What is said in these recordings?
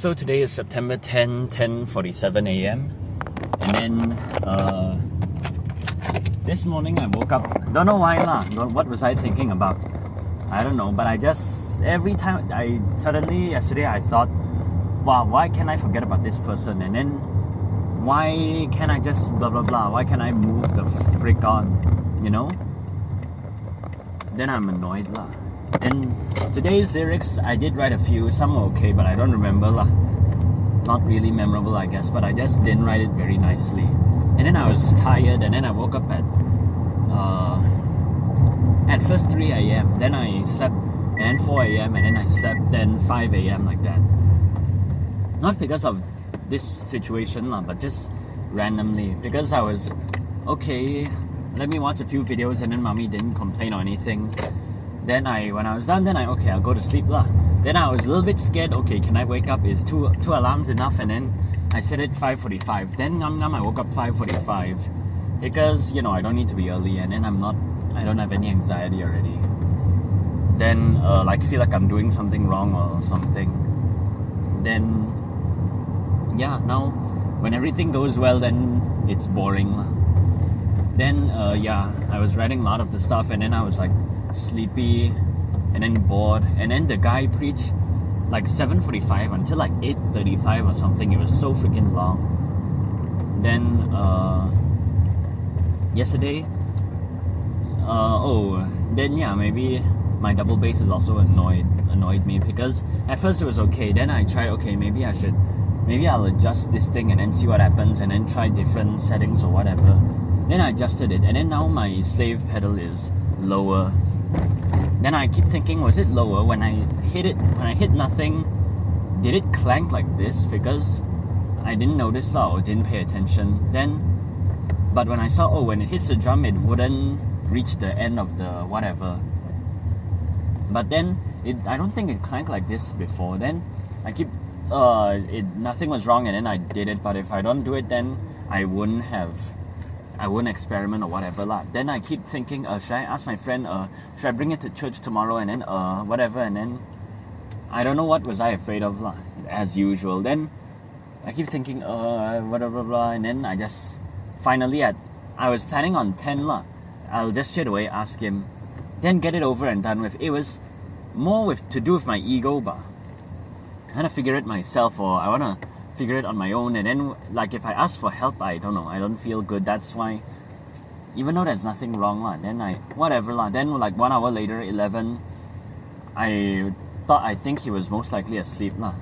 So today is September 10, 10:47 a.m. And then uh, this morning I woke up. Don't know why lah. What was I thinking about? I don't know. But I just every time I suddenly yesterday I thought, wow, why can't I forget about this person? And then why can't I just blah blah blah? Why can't I move the frick on? You know? Then I'm annoyed lah. And today's lyrics, I did write a few. Some were okay, but I don't remember lah. Not really memorable, I guess. But I just didn't write it very nicely. And then I was tired, and then I woke up at uh, at first 3 a.m. Then I slept, and then 4 a.m. and then I slept, then 5 a.m. like that. Not because of this situation lah, but just randomly because I was okay. Let me watch a few videos, and then mommy didn't complain or anything. Then I, when I was done, then I okay, I'll go to sleep lah. Then I was a little bit scared. Okay, can I wake up? Is two two alarms enough? And then I set it 5:45. Then ngam ngam, I woke up 5:45 because you know I don't need to be early, and then I'm not, I don't have any anxiety already. Then uh, like feel like I'm doing something wrong or something. Then yeah, now when everything goes well, then it's boring. Then uh, yeah, I was writing a lot of the stuff, and then I was like sleepy, and then bored, and then the guy preached like 7:45 until like 8:35 or something. It was so freaking long. Then uh, yesterday, uh, oh, then yeah, maybe my double bass is also annoyed annoyed me because at first it was okay. Then I tried okay, maybe I should maybe I'll adjust this thing and then see what happens and then try different settings or whatever. Then I adjusted it and then now my slave pedal is lower. Then I keep thinking, was it lower when I hit it when I hit nothing? Did it clank like this? Because I didn't notice or didn't pay attention. Then but when I saw oh when it hits the drum it wouldn't reach the end of the whatever. But then it I don't think it clanked like this before. Then I keep uh it nothing was wrong and then I did it, but if I don't do it then I wouldn't have I wouldn't experiment or whatever lah. Then I keep thinking, uh, should I ask my friend, uh, should I bring it to church tomorrow and then uh whatever and then I don't know what was I afraid of lah, as usual. Then I keep thinking, uh, blah, blah, blah, and then I just finally at, I was planning on 10 lah. I'll just straight away ask him, then get it over and done with. It was more with to do with my ego, but I want to figure it myself, or I want to figure it on my own. And then, like, if I ask for help, I don't know, I don't feel good. That's why, even though there's nothing wrong, lah, then I, whatever, lah. Then, like, one hour later, 11, I thought, I think he was most likely asleep, lah.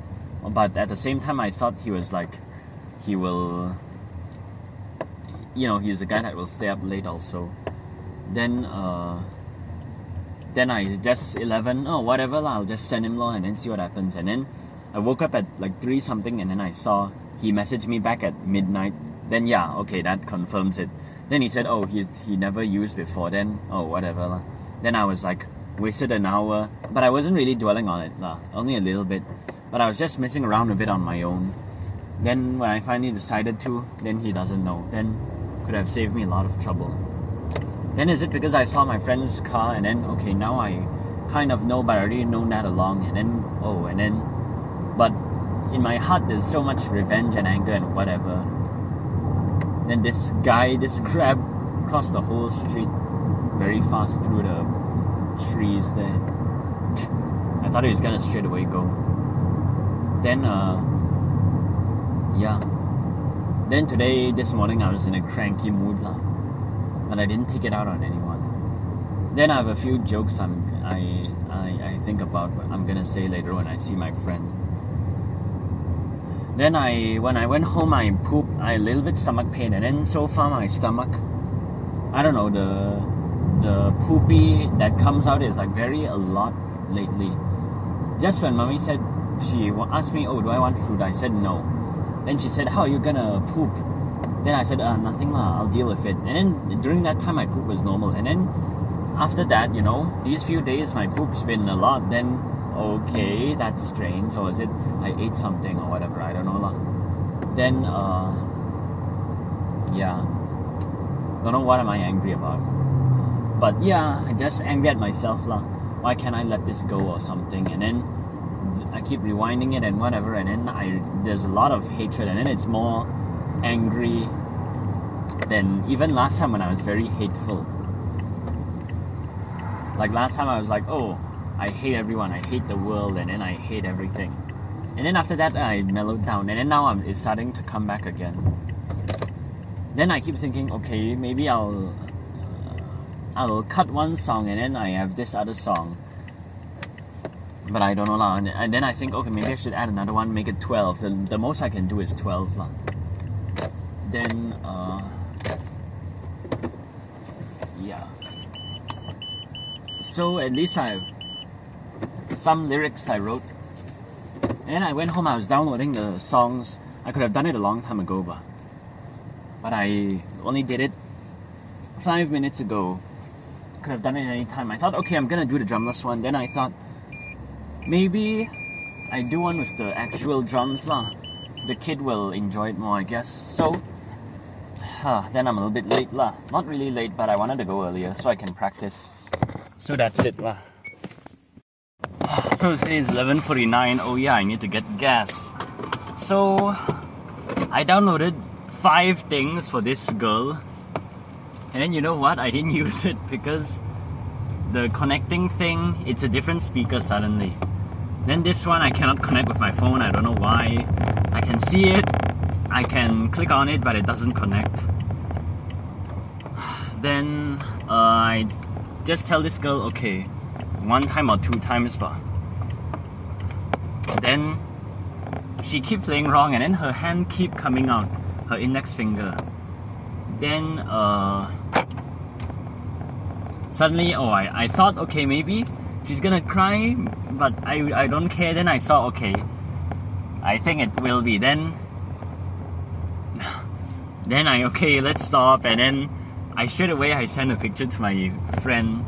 But at the same time, I thought he was like, he will, you know, he's a guy that will stay up late also. Then, uh, then I just 11, oh, whatever, lah, I'll just send him law and then see what happens. And then I woke up at like 3 something and then I saw he messaged me back at midnight. Then, yeah, okay, that confirms it. Then he said, oh, he, he never used before. Then, oh, whatever. Then I was like, wasted an hour. But I wasn't really dwelling on it, lah, only a little bit. But I was just messing around a bit on my own. Then when I finally decided to, then he doesn't know. Then could have saved me a lot of trouble. Then is it because I saw my friend's car and then okay now I kind of know but I already known that along and then oh and then but in my heart there's so much revenge and anger and whatever. Then this guy, this grab crossed the whole street very fast through the trees there. I thought he was gonna straight away go. Then uh yeah. Then today, this morning, I was in a cranky mood, lah. But I didn't take it out on anyone. Then I have a few jokes I'm, I, I, I think about what I'm gonna say later when I see my friend. Then I, when I went home, I pooped. I a little bit stomach pain, and then so far my stomach, I don't know the, the poopy that comes out is like very a lot lately. Just when mommy said she asked me, oh, do I want food? I said no. Then she said, how are you gonna poop? Then I said, uh, nothing lah, I'll deal with it. And then during that time, my poop was normal. And then after that, you know, these few days, my poop's been a lot. Then, okay, that's strange. Or is it I ate something or whatever? I don't know lah. Then, uh, yeah. Don't know what am I angry about. But yeah, I just angry at myself lah. Why can't I let this go or something? And then I keep rewinding it and whatever, and then I there's a lot of hatred, and then it's more angry than even last time when I was very hateful. Like last time I was like, oh, I hate everyone, I hate the world, and then I hate everything. And then after that I mellowed down, and then now I'm it's starting to come back again. Then I keep thinking, okay, maybe I'll I'll cut one song and then I have this other song. But I don't know lah. And, then I think, okay, maybe I should add another one, make it 12. The, the most I can do is 12 lah. Then, uh, yeah. So at least I have some lyrics I wrote. And then I went home, I was downloading the songs. I could have done it a long time ago, but, but I only did it five minutes ago could have done it any time. I thought, okay, I'm gonna do the drumless one. Then I thought, maybe I do one with the actual drums lah. The kid will enjoy it more, I guess. So, then I'm a little bit late lah. Not really late, but I wanted to go earlier so I can practice. So that's it lah. So today is 11:49. Oh yeah, I need to get gas. So I downloaded five things for this girl and then you know what? I didn't use it because the connecting thing, it's a different speaker suddenly. Then this one I cannot connect with my phone, I don't know why. I can see it, I can click on it, but it doesn't connect. Then uh, I just tell this girl, okay, one time or two times, but then she keep playing wrong, and then her hand keep coming out, her index finger. Then uh, suddenly, oh, I, I thought, okay, maybe she's gonna cry, but I, I don't care. Then I saw, okay, I think it will be. Then, then I, okay, let's stop. And then I straight away, I sent a picture to my friend.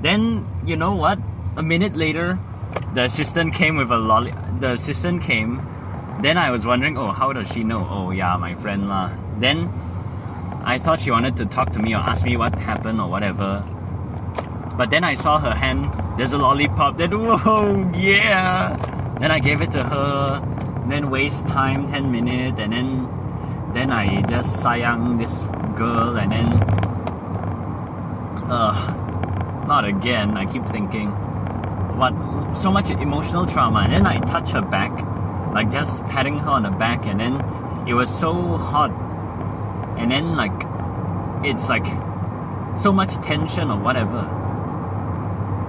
Then, you know what? A minute later, the assistant came with a lolly. The assistant came. Then I was wondering, oh, how does she know? Oh, yeah, my friend lah. Then I thought she wanted to talk to me or ask me what happened or whatever. But then I saw her hand, there's a lollipop, then whoa, yeah! Then I gave it to her, then waste time 10 minutes, and then then I just sayang this girl, and then, uh, not again, I keep thinking. What, so much emotional trauma, and then I touch her back, like just patting her on the back, and then it was so hot and then like it's like so much tension or whatever.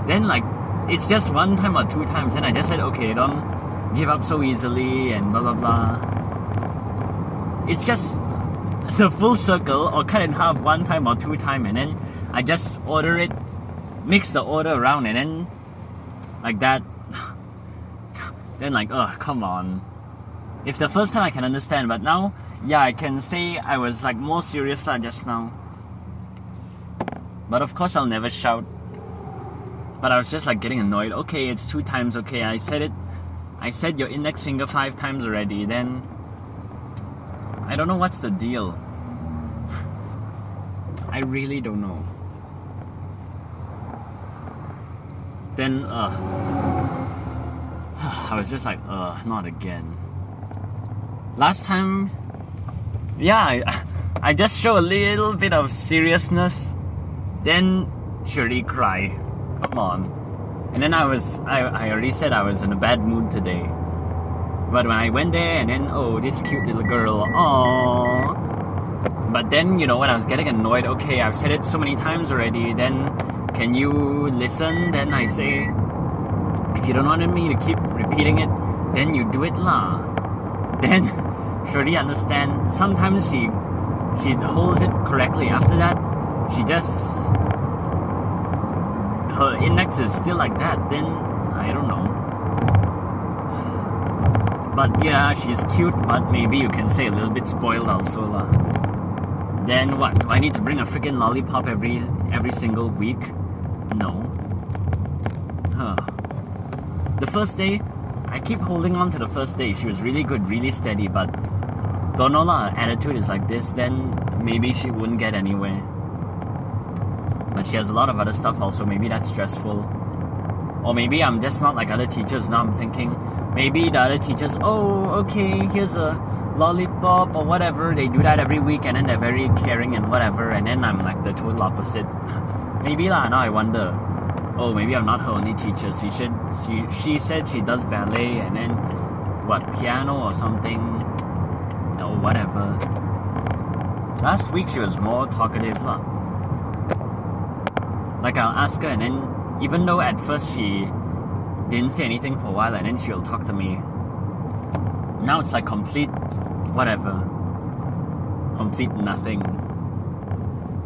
Then like it's just one time or two times and i just said okay don't give up so easily and blah blah blah. It's just the full circle or cut in half one time or two time and then i just order it mix the order around and then like that then like oh come on if the first time i can understand but now yeah, I can say I was like more serious lah just now. But of course, I'll never shout. But I was just like getting annoyed. Okay, it's two times. Okay, I said it. I said your index finger five times already. Then I don't know what's the deal. I really don't know. Then uh, I was just like, uh, not again. Last time yeah, I, I just show a little bit of seriousness, then surely cry. Come on. And then I was, I, I already said I was in a bad mood today. But when I went there and then, oh, this cute little girl, aww. But then, you know, when I was getting annoyed, okay, I've said it so many times already, then can you listen? Then I say, if you don't want me to keep repeating it, then you do it lah. Then surely understand. Sometimes she she holds it correctly. After that, she just her index is still like that. Then I don't know. But yeah, she's cute. But maybe you can say a little bit spoiled also lah. Then what? Do I need to bring a freaking lollipop every every single week? No. Huh. The first day, I keep holding on to the first day. She was really good, really steady, but don't know lah, attitude is like this, then maybe she wouldn't get anywhere. But she has a lot of other stuff also, maybe that's stressful. Or maybe I'm just not like other teachers. Now I'm thinking maybe the other teachers, oh, okay, here's a lollipop or whatever. They do that every week and then they're very caring and whatever. And then I'm like the total opposite. maybe lah. Now I wonder. Oh, maybe I'm not her only teacher. She said she she said she does ballet and then what piano or something or whatever. Last week she was more talkative lah. Like I'll ask her and then even though at first she didn't say anything for a while and then she'll talk to me. Now it's like complete whatever. Complete nothing.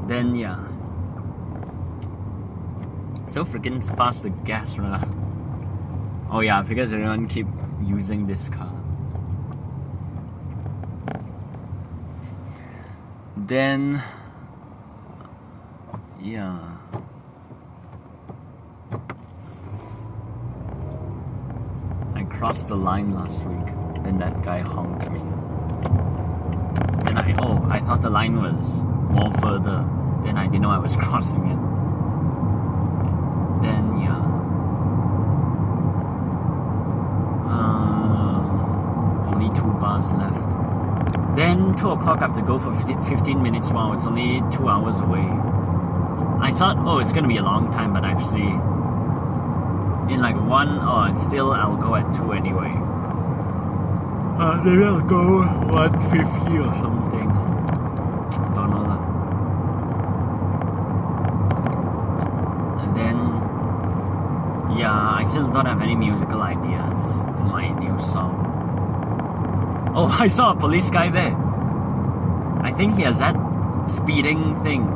Then yeah. So freaking fast the gas runner. Oh yeah, because everyone keep using this car. Then yeah. I crossed the line last week. Then that guy honked me. Then I oh, I thought the line was more further. Then I didn't know I was crossing it. Then yeah. Uh, only two bars left. Then two o'clock I have to go for 15 minutes. Wow, it's only two hours away. I thought, oh, it's gonna be a long time, but actually, in like one, oh, it's still I'll go at two anyway. Uh, maybe I'll go 150 or something. Don't know lah. And then, yeah, I still don't have any musical ideas for my new song. Oh, I saw a police guy there. I think he has that speeding thing.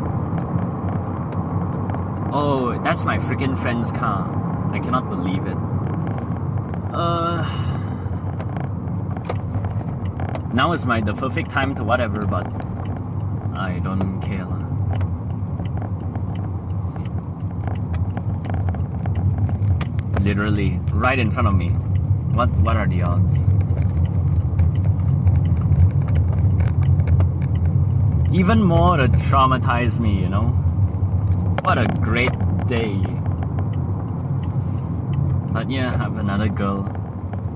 Oh, that's my freaking friend's car. I cannot believe it. Uh now is my the perfect time to whatever, but I don't care. Literally right in front of me. What what are the odds? Even more to traumatize me, you know? What a great day. But yeah, I have another girl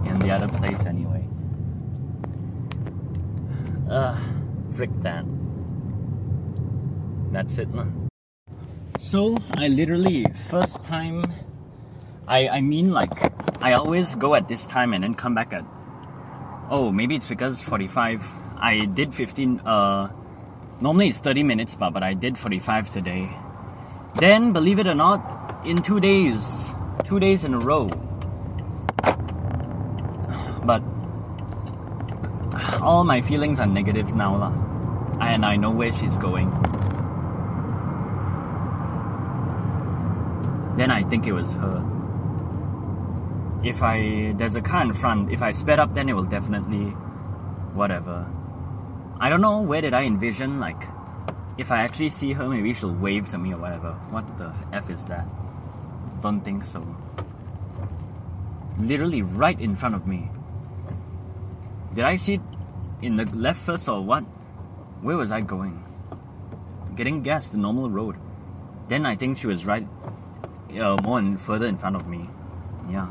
in the other place anyway. Uh, frick that. That's it, nah. So I literally first time, I I mean like I always go at this time and then come back at. Oh, maybe it's because forty five. I did fifteen. Uh, normally it's thirty minutes, but but I did forty five today. Then, believe it or not, in two days, two days in a row. But all my feelings are negative now, lah. And I know where she's going. Then I think it was her. If I there's a car in front, if I sped up, then it will definitely, whatever. I don't know where did I envision like if I actually see her, maybe she'll wave to me or whatever. What the F is that? Don't think so. Literally right in front of me. Did I see in the left first or what? Where was I going? Getting gas, the normal road. Then I think she was right, uh, more and further in front of me. Yeah.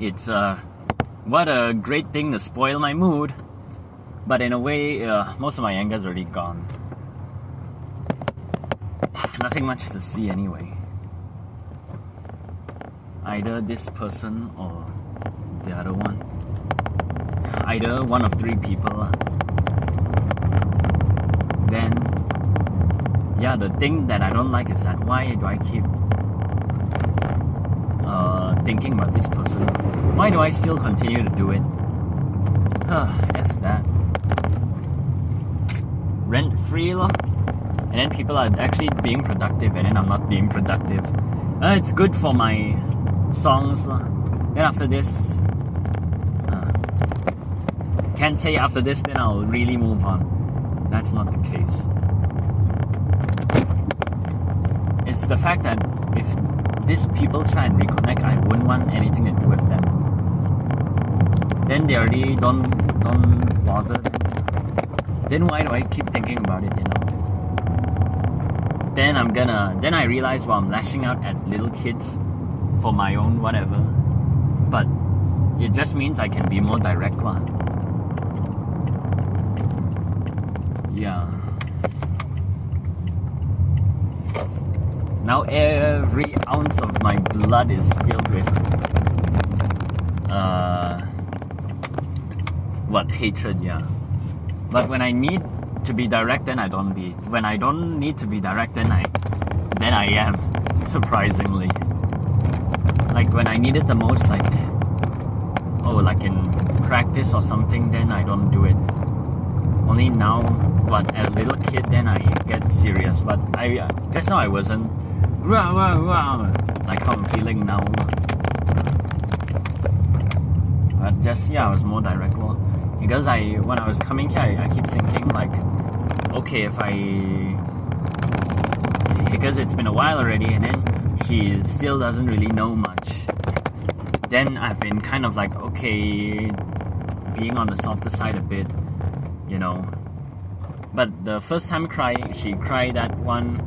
It's, uh, what a great thing to spoil my mood. But in a way, uh, most of my anger's already gone. Nothing much to see anyway. Either this person or the other one. Either one of three people. Then, yeah, the thing that I don't like is that why do I keep uh, thinking about this person? Why do I still continue to do it? F that rent free lor. And then people are actually being productive and then I'm not being productive. Uh, it's good for my songs. Then after this, can't say after this then I'll really move on. That's not the case. It's the fact that if these people try and reconnect, I wouldn't want anything to do with them. Then they already don't don't bother then why do I keep thinking about it, you know? then I'm gonna then I realize well I'm lashing out at little kids for my own whatever. But it just means I can be more direct lah. Yeah. Now every ounce of my blood is filled with uh what hatred, yeah. But when I need to be direct then I don't be. When I don't need to be direct then I then I am, surprisingly. Like when I need it the most like oh like in practice or something then I don't do it. Only now what a little kid then I get serious. But I just now I wasn't rah, rah, rah, like how I'm feeling now. But just yeah, I was more direct lor. Because I when I was coming here I, I keep thinking like okay if I because it's been a while already and then she still doesn't really know much. Then I've been kind of like okay being on the softer side a bit, you know. But the first time cry, she cried that one.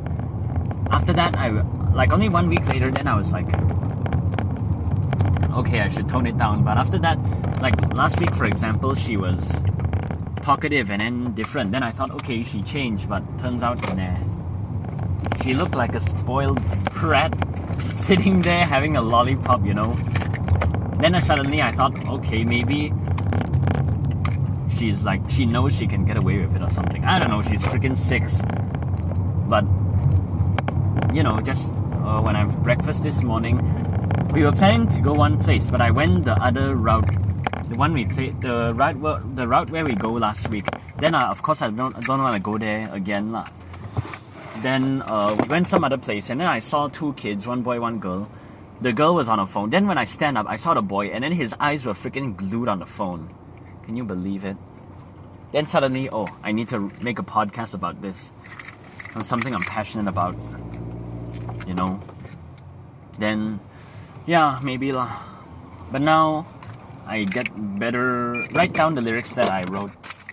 After that, I like only one week later. Then I was like, okay, I should tone it down. But after that, like last week, for example, she was talkative and then different. Then I thought, okay, she changed, but turns out, nah. She looked like a spoiled brat sitting there having a lollipop, you know. Then I suddenly I thought, okay, maybe she's like she knows she can get away with it or something. I don't know. She's freaking six, but you know, just uh, when I have breakfast this morning, we were planning to go one place, but I went the other route, the one we played, the route where, the route where we go last week. Then uh, of course I don't I don't want to go there again lah. Then uh, we went some other place, and then I saw two kids, one boy, one girl. The girl was on a phone. Then when I stand up, I saw the boy, and then his eyes were freaking glued on the phone. Can you believe it? Then suddenly, oh, I need to make a podcast about this. On something I'm passionate about. You know? Then, yeah, maybe lah. But now, I get better. Write down the lyrics that I wrote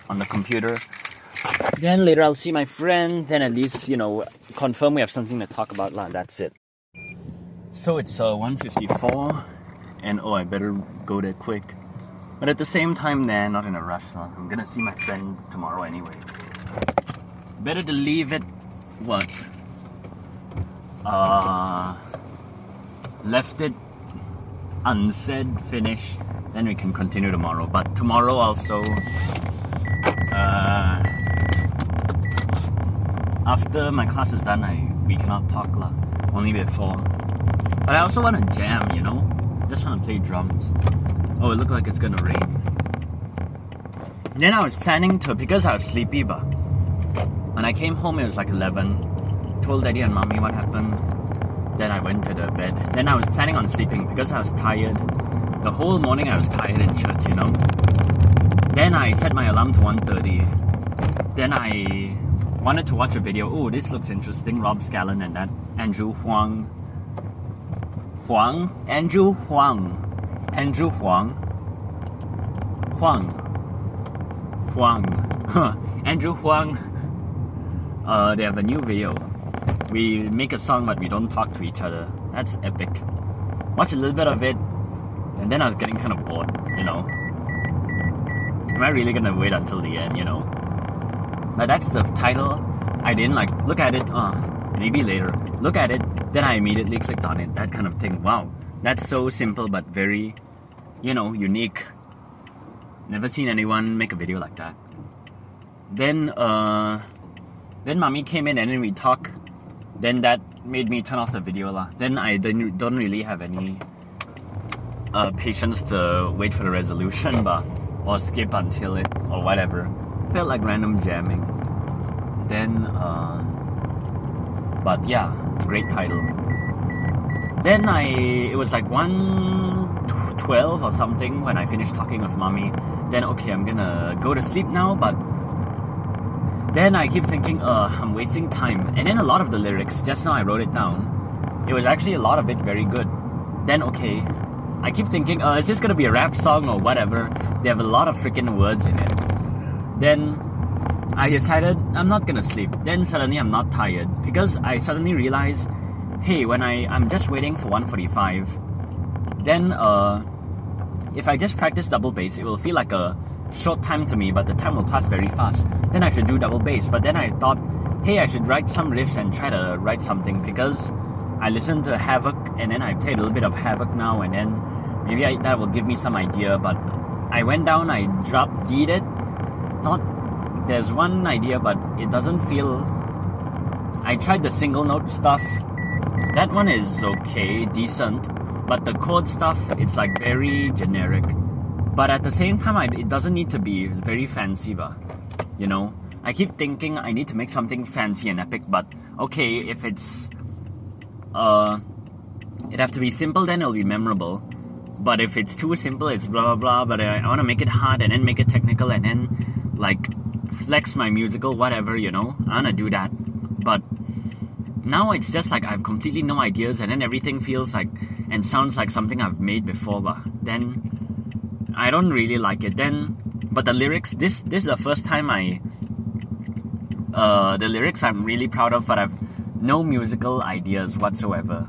on the computer. Then later I'll see my friend. Then at least, you know, confirm we have something to talk about lah. That's it. So it's uh, 154. And oh, I better go there quick. But at the same time, nah, not in a rush. Huh? I'm gonna see my friend tomorrow anyway. Better to leave it, what? Uh, left it unsaid, finish, then we can continue tomorrow. But tomorrow also, uh, after my class is done, I we cannot talk lah. Only before. But I also want to jam, you know. Just want to play drums. Oh, it looked like it's gonna rain. Then I was planning to because I was sleepy, but when I came home it was like 11. Told daddy and mommy what happened. Then I went to the bed. Then I was planning on sleeping because I was tired. The whole morning I was tired in church, you know. Then I set my alarm to 1.30. Then I wanted to watch a video. Oh, this looks interesting. Rob Scallon and that Andrew Huang. Huang? Andrew Huang. Andrew Huang. Huang. Huang. Andrew Huang. Uh, they have a new video. We make a song, but we don't talk to each other. That's epic. Watch a little bit of it, and then I was getting kind of bored, you know. Am I really gonna wait until the end, you know? But that's the title. I didn't like look at it, uh, maybe later. Look at it, then I immediately clicked on it. That kind of thing. Wow. That's so simple but very, you know, unique. Never seen anyone make a video like that. Then, uh, then mommy came in and then we talk. Then that made me turn off the video lah. Then I didn't, don't really have any uh, patience to wait for the resolution, but or skip until it or whatever. Felt like random jamming. Then, uh, but yeah, great title. Then I, it was like one twelve or something when I finished talking with mommy. Then okay, I'm gonna go to sleep now, but then I keep thinking, uh, I'm wasting time. And then a lot of the lyrics, just now I wrote it down. It was actually a lot of it very good. Then okay, I keep thinking, uh, it's just gonna be a rap song or whatever. They have a lot of freaking words in it. Then I decided I'm not gonna sleep. Then suddenly I'm not tired because I suddenly realized, hey, when I I'm just waiting for 145, then uh, if I just practice double bass, it will feel like a short time to me, but the time will pass very fast. Then I should do double bass. But then I thought, hey, I should write some riffs and try to write something because I listened to Havoc and then I played a little bit of Havoc now and then maybe I, that will give me some idea. But I went down, I dropped, did it. Not there's one idea, but it doesn't feel. I tried the single note stuff. That one is okay, decent, but the chord stuff, it's like very generic. But at the same time, I, it doesn't need to be very fancy, but you know, I keep thinking I need to make something fancy and epic. But okay, if it's uh, it have to be simple, then it'll be memorable. But if it's too simple, it's blah blah blah. But I, I want to make it hard and then make it technical and then like flex my musical whatever, you know. I wanna do that. But now it's just like I have completely no ideas and then everything feels like and sounds like something I've made before, but then I don't really like it. Then but the lyrics this this is the first time I uh the lyrics I'm really proud of but I've no musical ideas whatsoever.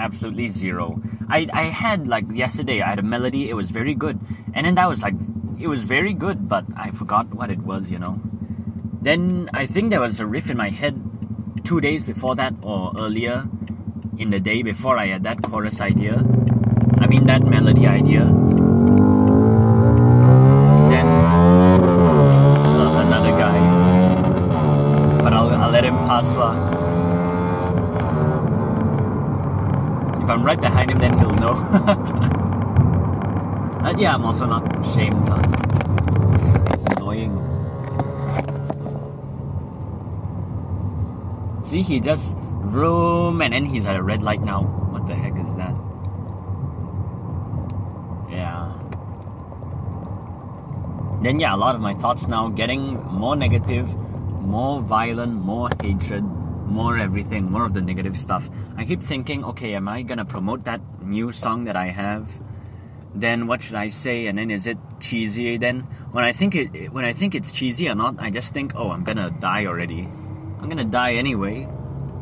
Absolutely zero. I, I had like yesterday I had a melody, it was very good. And then that was like it was very good, but I forgot what it was, you know. Then I think there was a riff in my head two days before that or earlier in the day before I had that chorus idea. I mean that melody idea. Then uh, another guy. But I'll, I'll let him pass lah. If I'm right behind him then he'll know. But yeah, I'm also not ashamed. It's, it's annoying. See, he just vroom and then he's at a red light now. What the heck is that? Yeah. Then yeah, a lot of my thoughts now getting more negative, more violent, more hatred, more everything, more of the negative stuff. I keep thinking, okay, am I gonna promote that new song that I have? then what should I say? And then is it cheesy? Then when I think it, when I think it's cheesy or not, I just think, oh, I'm gonna die already. I'm gonna die anyway.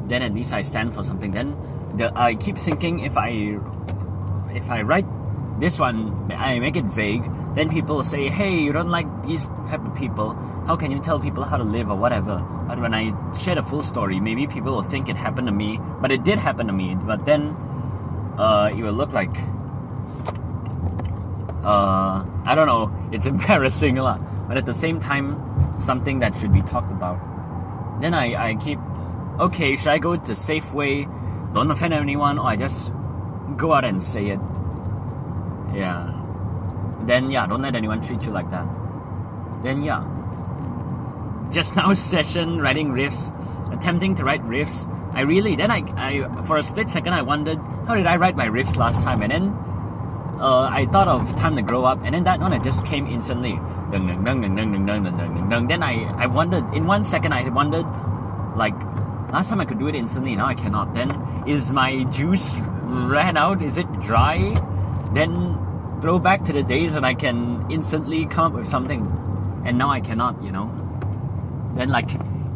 Then at least I stand for something. Then the, I keep thinking if I if I write this one, I make it vague. Then people say, hey, you don't like these type of people. How can you tell people how to live or whatever? But when I share the full story, maybe people will think it happened to me. But it did happen to me. But then uh, it will look like uh, I don't know, it's embarrassing lah. But at the same time, something that should be talked about. Then I, I keep, okay, should I go the safe way, don't offend anyone, or I just go out and say it? Yeah. Then yeah, don't let anyone treat you like that. Then yeah. Just now session writing riffs, attempting to write riffs. I really then I, I for a split second I wondered how did I write my riffs last time and then uh, I thought of Time to Grow Up, and then that one it just came instantly. Then I, I wondered, in one second, I wondered, like, last time I could do it instantly, now I cannot. Then, is my juice ran out? Is it dry? Then, throw back to the days when I can instantly come up with something, and now I cannot, you know? Then, like,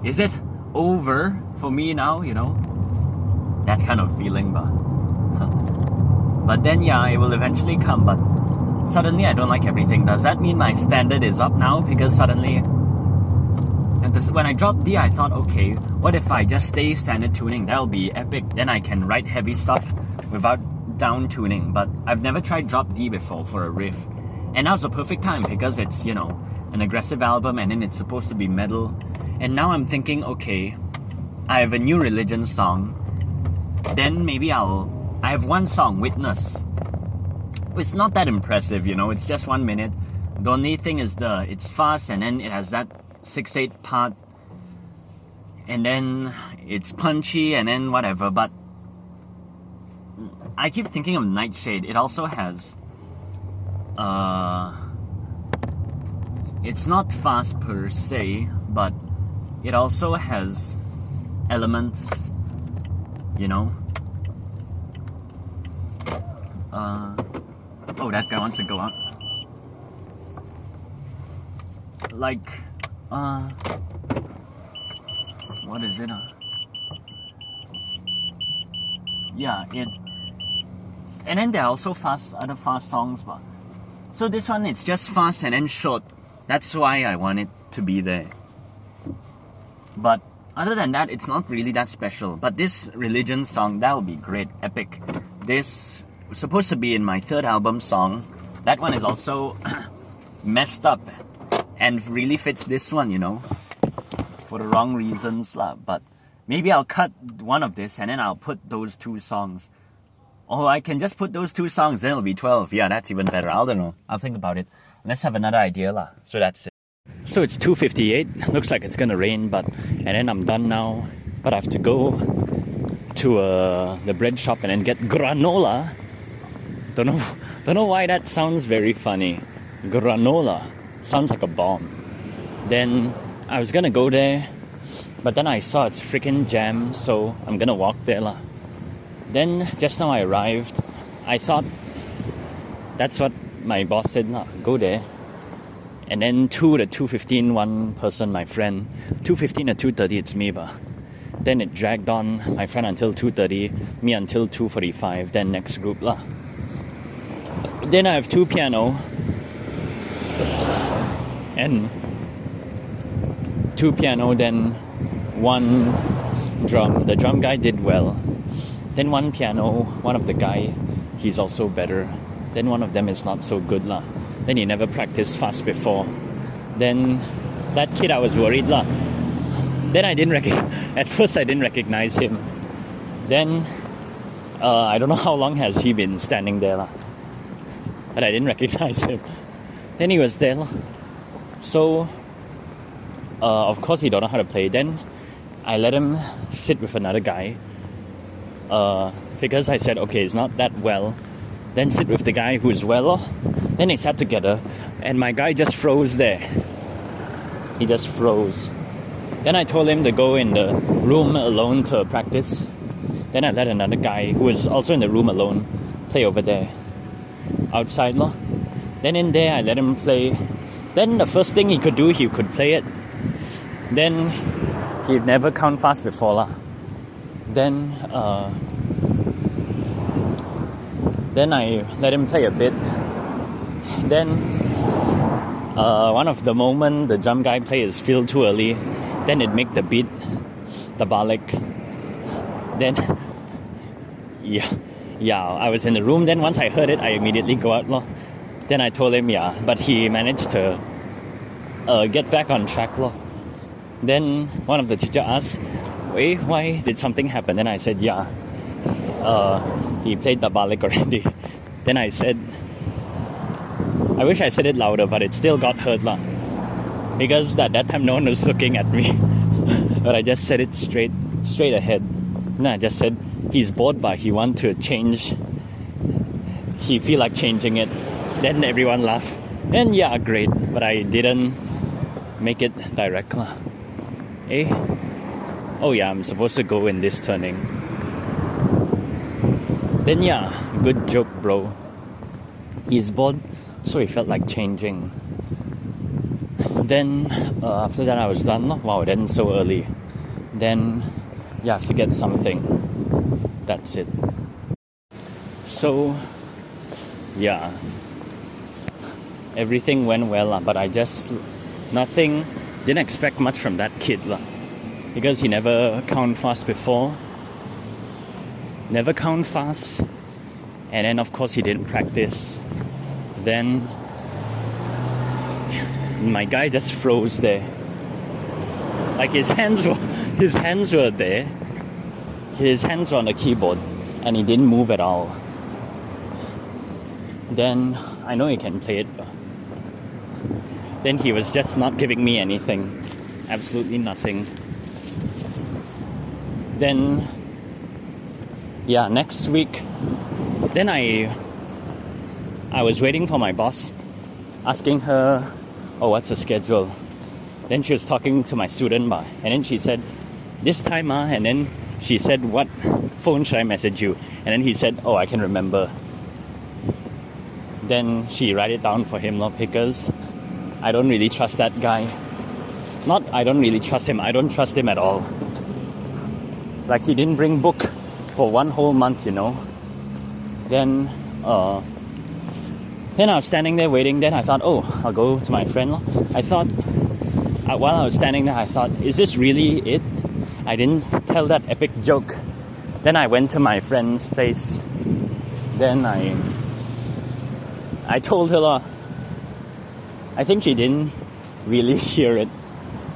is it over for me now, you know? That kind of feeling, but. But then, yeah, it will eventually come. But suddenly, I don't like everything. Does that mean my standard is up now? Because suddenly, when I dropped D, I thought, okay, what if I just stay standard tuning? That'll be epic. Then I can write heavy stuff without down tuning. But I've never tried drop D before for a riff. And now's a perfect time because it's, you know, an aggressive album and then it's supposed to be metal. And now I'm thinking, okay, I have a new religion song. Then maybe I'll I have one song, Witness. It's not that impressive, you know, it's just one minute. The only thing is the it's fast and then it has that 6-8 part and then it's punchy and then whatever, but I keep thinking of Nightshade. It also has uh it's not fast per se, but it also has elements, you know, uh, oh, that guy wants to go out. Like, Uh, what is it? Uh? Yeah, it. And then there are also fast other fast songs, but so this one it's just fast and then short. That's why I want it to be there. But other than that, it's not really that special. But this religion song, that will be great, epic. This supposed to be in my third album song. That one is also messed up and really fits this one, you know, for the wrong reasons. lah. But maybe I'll cut one of this and then I'll put those two songs. Or I can just put those two songs, then it'll be 12. Yeah, that's even better. I don't know. I'll think about it. Let's have another idea. lah. So that's it. So it's 2.58. Looks like it's gonna rain, but and then I'm done now. But I have to go to uh, the bread shop and then get granola. Don't know, don't know why that sounds very funny. Granola sounds like a bomb. Then I was gonna go there, but then I saw it's freaking jam, so I'm gonna walk there lah. Then just now I arrived, I thought that's what my boss said lah. Go there. And then two two fifteen, one person, my friend. Two fifteen to two thirty, it's me, but then it dragged on my friend until two thirty, me until two forty five. Then next group lah. Then I have two piano and two piano. Then one drum. The drum guy did well. Then one piano. One of the guy, he's also better. Then one of them is not so good lah. Then he never practiced fast before. Then that kid, I was worried lah. Then I didn't recognize. At first, I didn't recognize him. Then uh, I don't know how long has he been standing there lah. But I didn't recognize him. Then he was there. So uh, of course he don't know how to play. Then I let him sit with another guy. Uh, because I said, okay, it's not that well. Then sit with the guy who's well. Then they sat together, and my guy just froze there. He just froze. Then I told him to go in the room alone to practice. Then I let another guy who was also in the room alone play over there. Outside lor. Then in there I let him play. Then the first thing he could do, he could play it. Then he'd never count fast before lah. Then uh, then I let him play a bit. Then uh, one of the moment the drum guy play is feel too early, then it make the beat the balik. Then yeah, yeah, I was in the room. Then once I heard it, I immediately go out lor. Then I told him yeah, but he managed to uh, get back on track lor. Then one of the teacher asked, "Wait, why did something happen?" Then I said, "Yeah, uh, he played the balik already." then I said, "I wish I said it louder, but it still got heard lah." Because at that time no one was looking at me, but I just said it straight, straight ahead. And I just said he's bored, but he want to change. He feel like changing it. Then everyone laugh And yeah, great. But I didn't make it direct lah. Eh? Oh yeah, I'm supposed to go in this turning. Then yeah, good joke, bro. He's bored, so he felt like changing. Then uh, after that, I was done. Wow, then so early. Then you have to get something. That's it. So yeah, everything went well, but I just nothing didn't expect much from that kid because he never count fast before. Never count fast. And then of course he didn't practice. Then my guy just froze there. Like his hands were his hands were there his hands were on the keyboard and he didn't move at all. Then i know he can play it then he was just not giving me anything. Absolutely nothing. Then yeah next week then i i was waiting for my boss asking her oh what's the schedule? Then she was talking to my student and then she said this time ma, and then she said what phone should i message you and then he said oh i can remember then she write it down for him lor, because I don't really trust that guy. not I don't really trust him. I don't trust him at all. Like he didn't bring book for one whole month, you know. Then uh then I was standing there waiting. Then I thought, oh, I'll go to my friend. I thought, uh, while I was standing there, I thought, is this really it? I didn't tell that epic joke. Then I went to my friend's place. Then I, I told her, I think she didn't really hear it,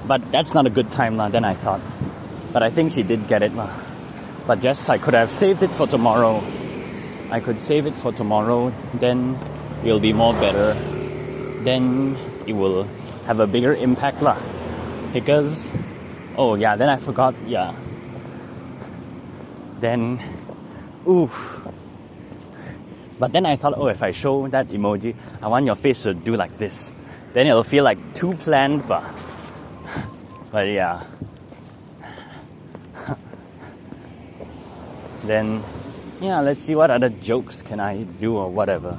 but that's not a good time, lah. Then I thought, but I think she did get it. But yes, I could have saved it for tomorrow. I could save it for tomorrow. Then it will be more better, then it will have a bigger impact lah. Because oh yeah, then I forgot yeah. Then oof. But then I thought, oh, if I show that emoji, I want your face to do like this. Then it'll feel like too planned, but but yeah. then yeah, let's see what other jokes can I do or whatever.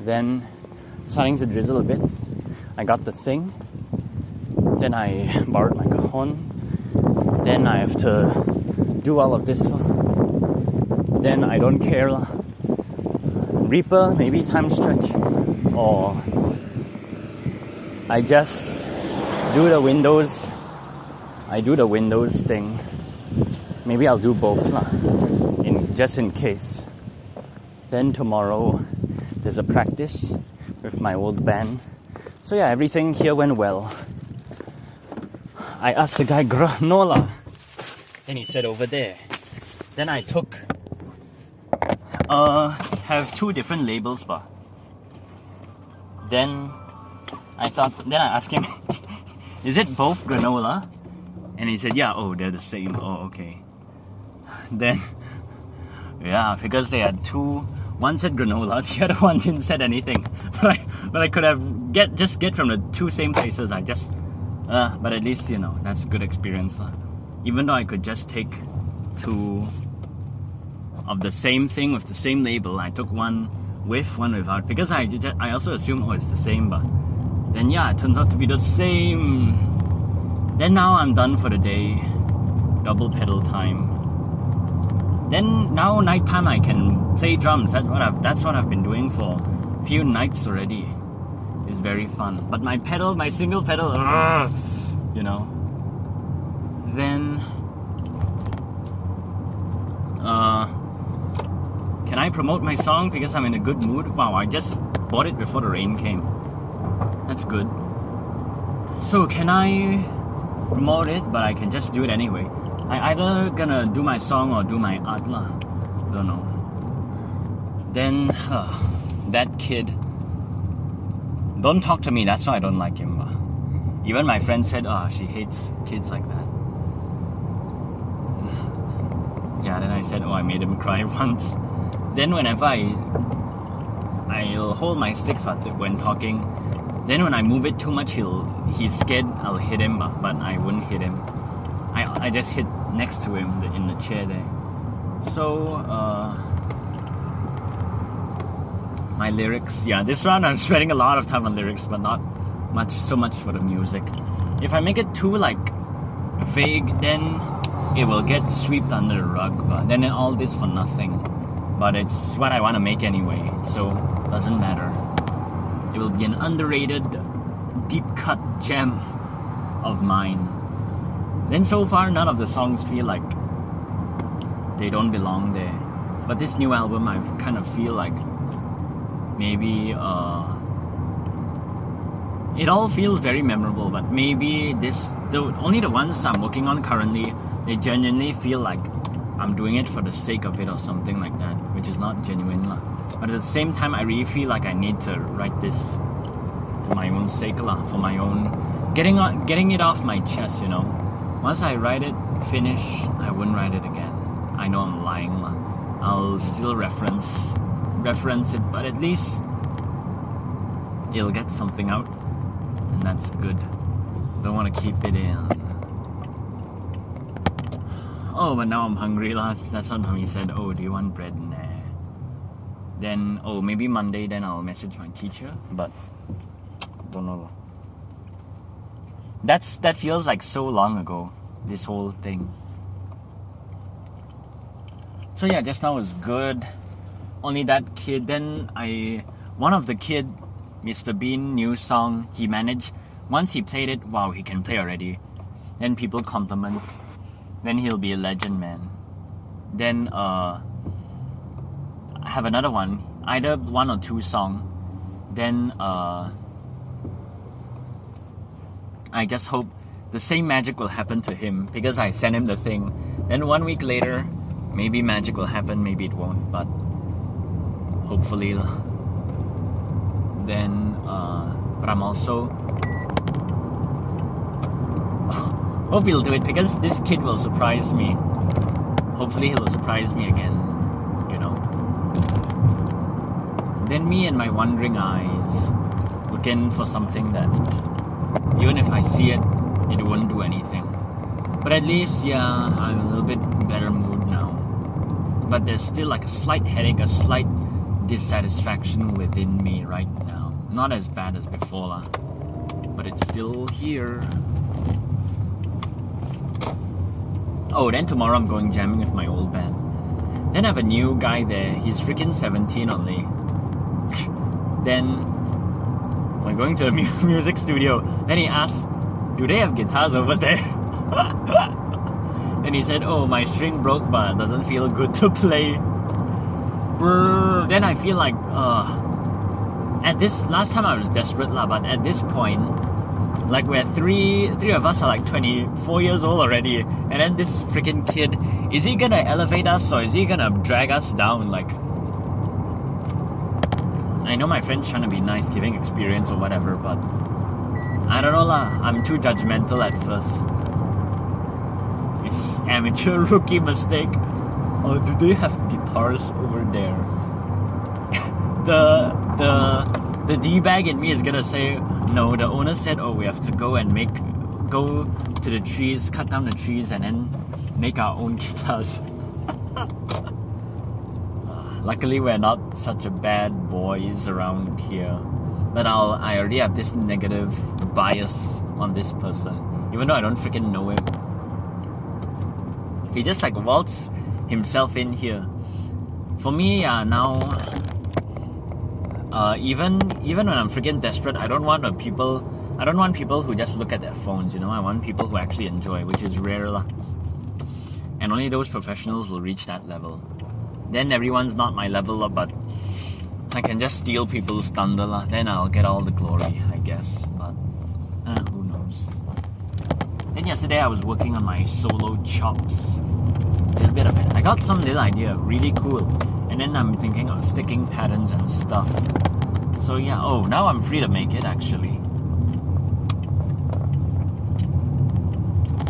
Then, starting to drizzle a bit, I got the thing. Then I borrowed my cajon. Then I have to do all of this. Then I don't care. Reaper, maybe time stretch. Or I just do the windows. I do the windows thing. Maybe I'll do both lah, in just in case. Then tomorrow there's a practice with my old band. So yeah, everything here went well. I asked the guy granola. Then he said over there. Then I took uh have two different labels but then I thought then I asked him is it both granola? And he said, Yeah, oh they're the same. Oh okay. Then yeah, because they had two one said granola, the other one didn't said anything. But I, but I could have get just get from the two same places. I just, uh, but at least you know that's a good experience. Uh. Even though I could just take two of the same thing with the same label, I took one with, one without, because I I also assume oh it's the same, but then yeah, it turns out to be the same. Then now I'm done for the day. Double pedal time. Then now nighttime I can play drums. That's what I've that's what I've been doing for a few nights already. It's very fun. But my pedal, my single pedal, you know. Then uh can I promote my song because I'm in a good mood? Wow, I just bought it before the rain came. That's good. So can I promote it, but I can just do it anyway. I either gonna do my song or do my art lah. Don't know. Then uh, that kid. Don't talk to me. That's why I don't like him. Even my friend said, "Oh, she hates kids like that." yeah. Then I said, "Oh, I made him cry once." Then whenever I I'll hold my sticks when talking. Then when I move it too much, he'll he's scared I'll hit him, but I wouldn't hit him. I, I just hit next to him in the chair there. So, uh, my lyrics, yeah, this round I'm spending a lot of time on lyrics, but not much, so much for the music. If I make it too like vague, then it will get swept under the rug. But then all this for nothing. But it's what I want to make anyway, so doesn't matter. It will be an underrated, deep cut gem of mine. Then so far, none of the songs feel like they don't belong there. But this new album, I kind of feel like maybe uh, it all feels very memorable. But maybe this, the only the ones I'm working on currently, they genuinely feel like I'm doing it for the sake of it or something like that, which is not genuine. La. But at the same time, I really feel like I need to write this for my own sake, la, for my own getting on, getting it off my chest, you know once I write it, finish, I wouldn't write it again. I know I'm lying. I'll still reference reference it, but at least it'll get something out, and that's good. Don't want to keep it in. Oh, but now I'm hungry, lah. That's what he said. Oh, do you want bread? Nah. Then, oh, maybe Monday. Then I'll message my teacher, but don't know. That's that feels like so long ago. This whole thing. So yeah, just now was good. Only that kid. Then I, one of the kid, Mr. Bean new song. He managed. Once he played it, wow, he can play already. Then people compliment. Then he'll be a legend, man. Then uh, I have another one. Either one or two song. Then uh, I just hope the same magic will happen to him because I sent him the thing. Then one week later, maybe magic will happen, maybe it won't, but hopefully. Then, uh, but I'm also hope he'll do it because this kid will surprise me. Hopefully, he'll surprise me again, you know. Then, me and my wandering eyes looking for something that, even if I see it, it won't do anything. But at least, yeah, I'm a little bit better mood now. But there's still like a slight headache, a slight dissatisfaction within me right now. Not as bad as before. But it's still here. Oh, then tomorrow I'm going jamming with my old band. Then I have a new guy there. He's freaking 17 only. then we're going to the mu- music studio. Then he asks, Do they have guitars over there? and he said, Oh, my string broke, but it doesn't feel good to play. Then I feel like, uh, at this last time I was desperate, lah, but at this point, like we're three three of us are like 24 years old already and then this freaking kid is he gonna elevate us or is he gonna drag us down? Like i know my friend's trying to be nice giving experience or whatever but i don't know lah. I'm too judgmental at first. It's amateur rookie mistake. Oh do they have guitars there the the the d-bag in me is gonna say no, the owner said, "Oh, we have to go and make, go to the trees, cut down the trees, and then make our own guitars." Luckily, we're not such a bad boys around here. But I'll, I already have this negative bias on this person, even though I don't freaking know him. He just like waltz himself in here. For me, uh, now uh, even even when I'm freaking desperate, I don't want people. I don't want people who just look at their phones. You know, I want people who actually enjoy, which is rare, lah. And only those professionals will reach that level. Then everyone's not my level, but I can just steal people's thunder, lah. Then I'll get all the glory, I guess. But uh, who knows? Then yesterday I was working on my solo chops. Little bit of it. I got some little idea, really cool and then I'm thinking of sticking patterns and stuff. So yeah, oh, now I'm free to make it actually.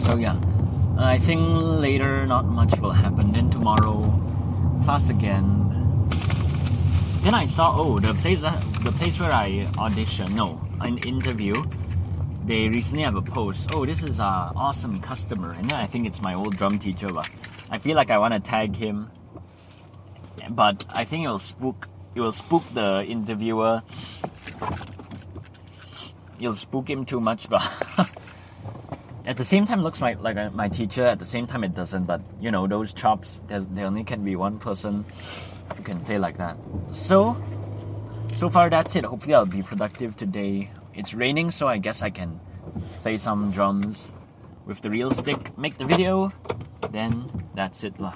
So yeah, I think later not much will happen. Then tomorrow, class again. Then I saw oh the place that, the place where I audition no an interview. They recently have a post. Oh, this is a awesome customer, and then I think it's my old drum teacher. But I feel like I want to tag him but I think it will spook it will spook the interviewer. You'll spook him too much, but at the same time, looks like like uh, my teacher. At the same time, it doesn't. But you know, those chops, there only can be one person who can play like that. So, so far that's it. Hopefully, I'll be productive today. It's raining, so I guess I can play some drums with the real stick. Make the video. Then that's it, lah.